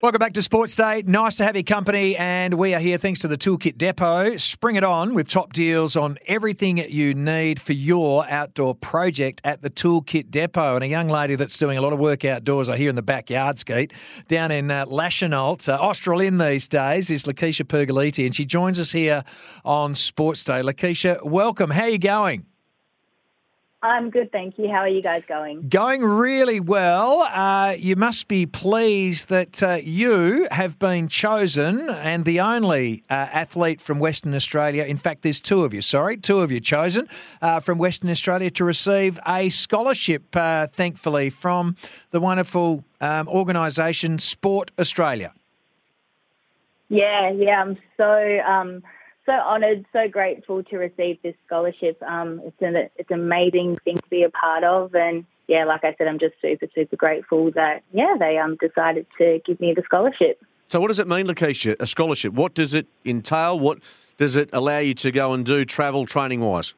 Welcome back to Sports Day. Nice to have your company, and we are here thanks to the Toolkit Depot. Spring it on with top deals on everything you need for your outdoor project at the Toolkit Depot. And a young lady that's doing a lot of work outdoors, I hear in the backyard, Skeet, down in uh, Lachinault, uh, Australian these days, is Lakeisha Pergoliti, and she joins us here on Sports Day. Lakeisha, welcome. How are you going? I'm good, thank you. How are you guys going? Going really well. Uh, you must be pleased that uh, you have been chosen and the only uh, athlete from Western Australia. In fact, there's two of you, sorry, two of you chosen uh, from Western Australia to receive a scholarship, uh, thankfully, from the wonderful um, organisation Sport Australia. Yeah, yeah, I'm so. Um, so honoured, so grateful to receive this scholarship. Um, it's an it's an amazing thing to be a part of, and yeah, like I said, I'm just super super grateful that yeah they um decided to give me the scholarship. So, what does it mean, Lakeisha? A scholarship? What does it entail? What does it allow you to go and do travel training wise?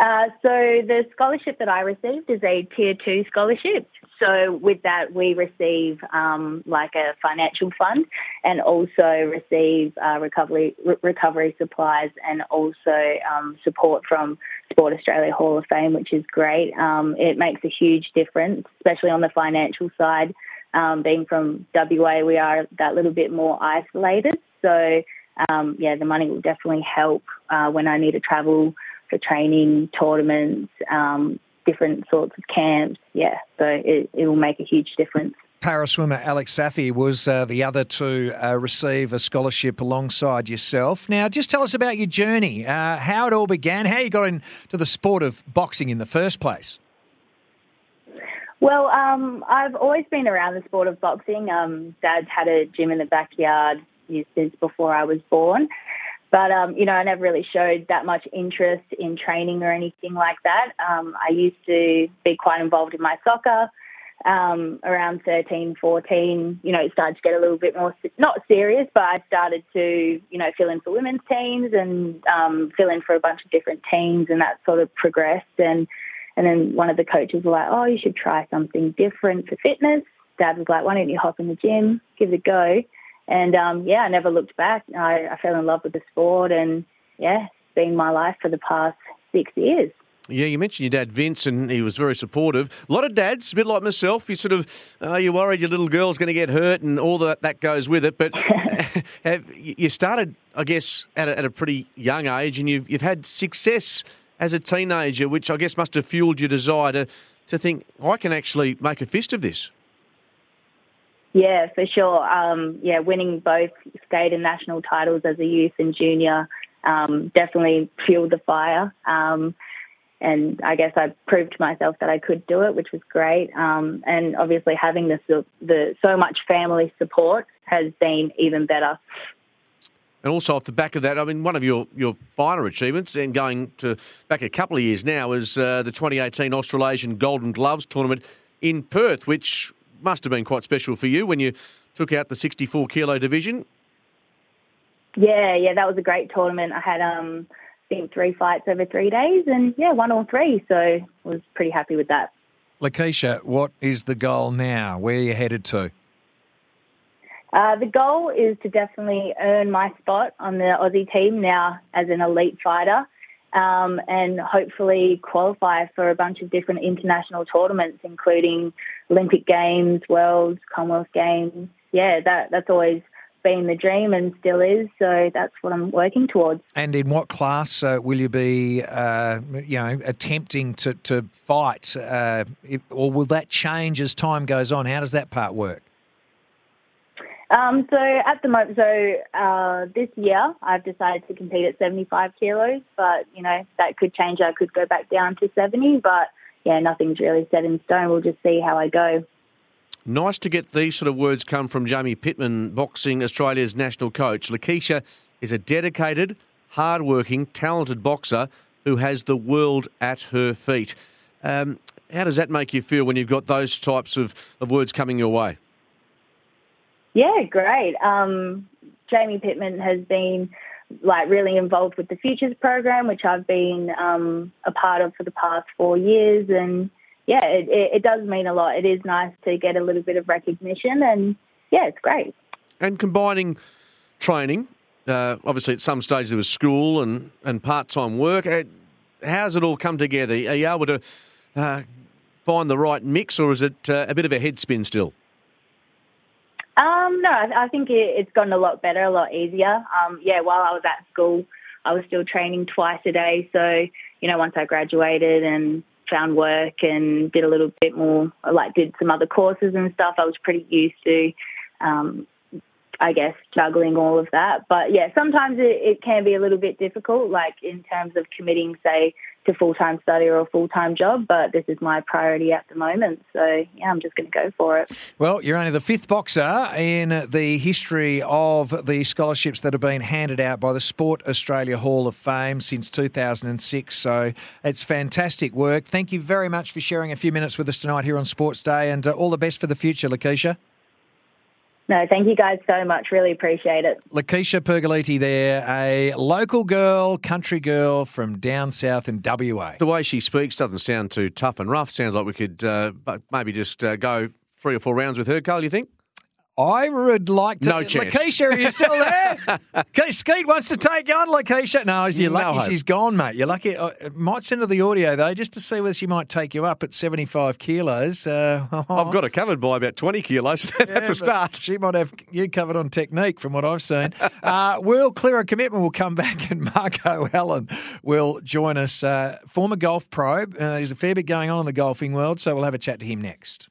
Uh, so the scholarship that I received is a tier two scholarship. So with that, we receive um, like a financial fund, and also receive uh, recovery re- recovery supplies, and also um, support from Sport Australia Hall of Fame, which is great. Um, it makes a huge difference, especially on the financial side. Um, being from WA, we are that little bit more isolated. So um, yeah, the money will definitely help uh, when I need to travel for training, tournaments, um, different sorts of camps. Yeah, so it, it will make a huge difference. Para swimmer Alex Saffy was uh, the other to uh, receive a scholarship alongside yourself. Now, just tell us about your journey, uh, how it all began, how you got into the sport of boxing in the first place. Well, um, I've always been around the sport of boxing. Um, Dad's had a gym in the backyard since before I was born. But, um, you know, I never really showed that much interest in training or anything like that. Um, I used to be quite involved in my soccer. Um, around 13, 14, you know, it started to get a little bit more, not serious, but I started to, you know, fill in for women's teams and um, fill in for a bunch of different teams and that sort of progressed. And, and then one of the coaches were like, oh, you should try something different for fitness. Dad was like, why don't you hop in the gym, give it a go? And um, yeah, I never looked back. I, I fell in love with the sport, and yeah, it's been my life for the past six years. Yeah, you mentioned your dad, Vince, and he was very supportive. A lot of dads, a bit like myself, you sort of, uh, you're worried your little girl's going to get hurt and all that, that goes with it. But have, you started, I guess, at a, at a pretty young age and you've, you've had success as a teenager, which I guess must have fueled your desire to, to think, I can actually make a fist of this. Yeah, for sure. Um, yeah, winning both state and national titles as a youth and junior um, definitely fueled the fire. Um, and I guess I proved to myself that I could do it, which was great. Um, and obviously, having the, the so much family support has been even better. And also off the back of that, I mean, one of your, your finer achievements, and going to back a couple of years now, is uh, the 2018 Australasian Golden Gloves tournament in Perth, which must have been quite special for you when you took out the 64 kilo division. Yeah, yeah, that was a great tournament. I had um, I think three fights over three days, and yeah, won all three. So I was pretty happy with that. Lakeisha, what is the goal now? Where are you headed to? Uh, the goal is to definitely earn my spot on the Aussie team now as an elite fighter um, and hopefully qualify for a bunch of different international tournaments, including Olympic Games, Worlds, Commonwealth Games. Yeah, that that's always been the dream and still is. So that's what I'm working towards. And in what class uh, will you be, uh, you know, attempting to, to fight? Uh, if, or will that change as time goes on? How does that part work? Um, so at the moment, so uh, this year I've decided to compete at 75 kilos, but you know that could change. I could go back down to 70, but yeah, nothing's really set in stone. We'll just see how I go. Nice to get these sort of words come from Jamie Pittman, boxing Australia's national coach. Lakeisha is a dedicated, hard-working, talented boxer who has the world at her feet. Um, how does that make you feel when you've got those types of, of words coming your way? Yeah, great. Um, Jamie Pittman has been like really involved with the Futures program, which I've been um, a part of for the past four years, and yeah, it, it, it, does mean a lot. It is nice to get a little bit of recognition, and yeah, it's great. And combining training, uh, obviously at some stage there was school and, and part time work. Uh, how's it all come together? Are you able to uh, find the right mix, or is it uh, a bit of a headspin still? Um, no, I, I think it, it's gotten a lot better, a lot easier. Um, yeah, while I was at school, I was still training twice a day. So, you know, once I graduated and found work and did a little bit more, like did some other courses and stuff, I was pretty used to, um, I guess, juggling all of that. But yeah, sometimes it, it can be a little bit difficult, like in terms of committing, say, to full time study or a full time job, but this is my priority at the moment. So, yeah, I'm just going to go for it. Well, you're only the fifth boxer in the history of the scholarships that have been handed out by the Sport Australia Hall of Fame since 2006. So, it's fantastic work. Thank you very much for sharing a few minutes with us tonight here on Sports Day, and uh, all the best for the future, Lakeisha. No, thank you guys so much. Really appreciate it. Lakeisha Pergoliti there, a local girl, country girl from down south in WA. The way she speaks doesn't sound too tough and rough. Sounds like we could uh, maybe just uh, go three or four rounds with her, Carl, you think? I would like to. No chance. Lakeisha, are you still there? okay, Skeet wants to take on Lakeisha. No, you're lucky no she's gone, mate. You're lucky. I uh, might send her the audio, though, just to see whether she might take you up at 75 kilos. Uh, I've got her covered by about 20 kilos. That's yeah, a start. She might have you covered on technique, from what I've seen. uh, Will Clear a Commitment We'll come back, and Marco Allen will join us. Uh, former golf pro. Uh, there's a fair bit going on in the golfing world, so we'll have a chat to him next.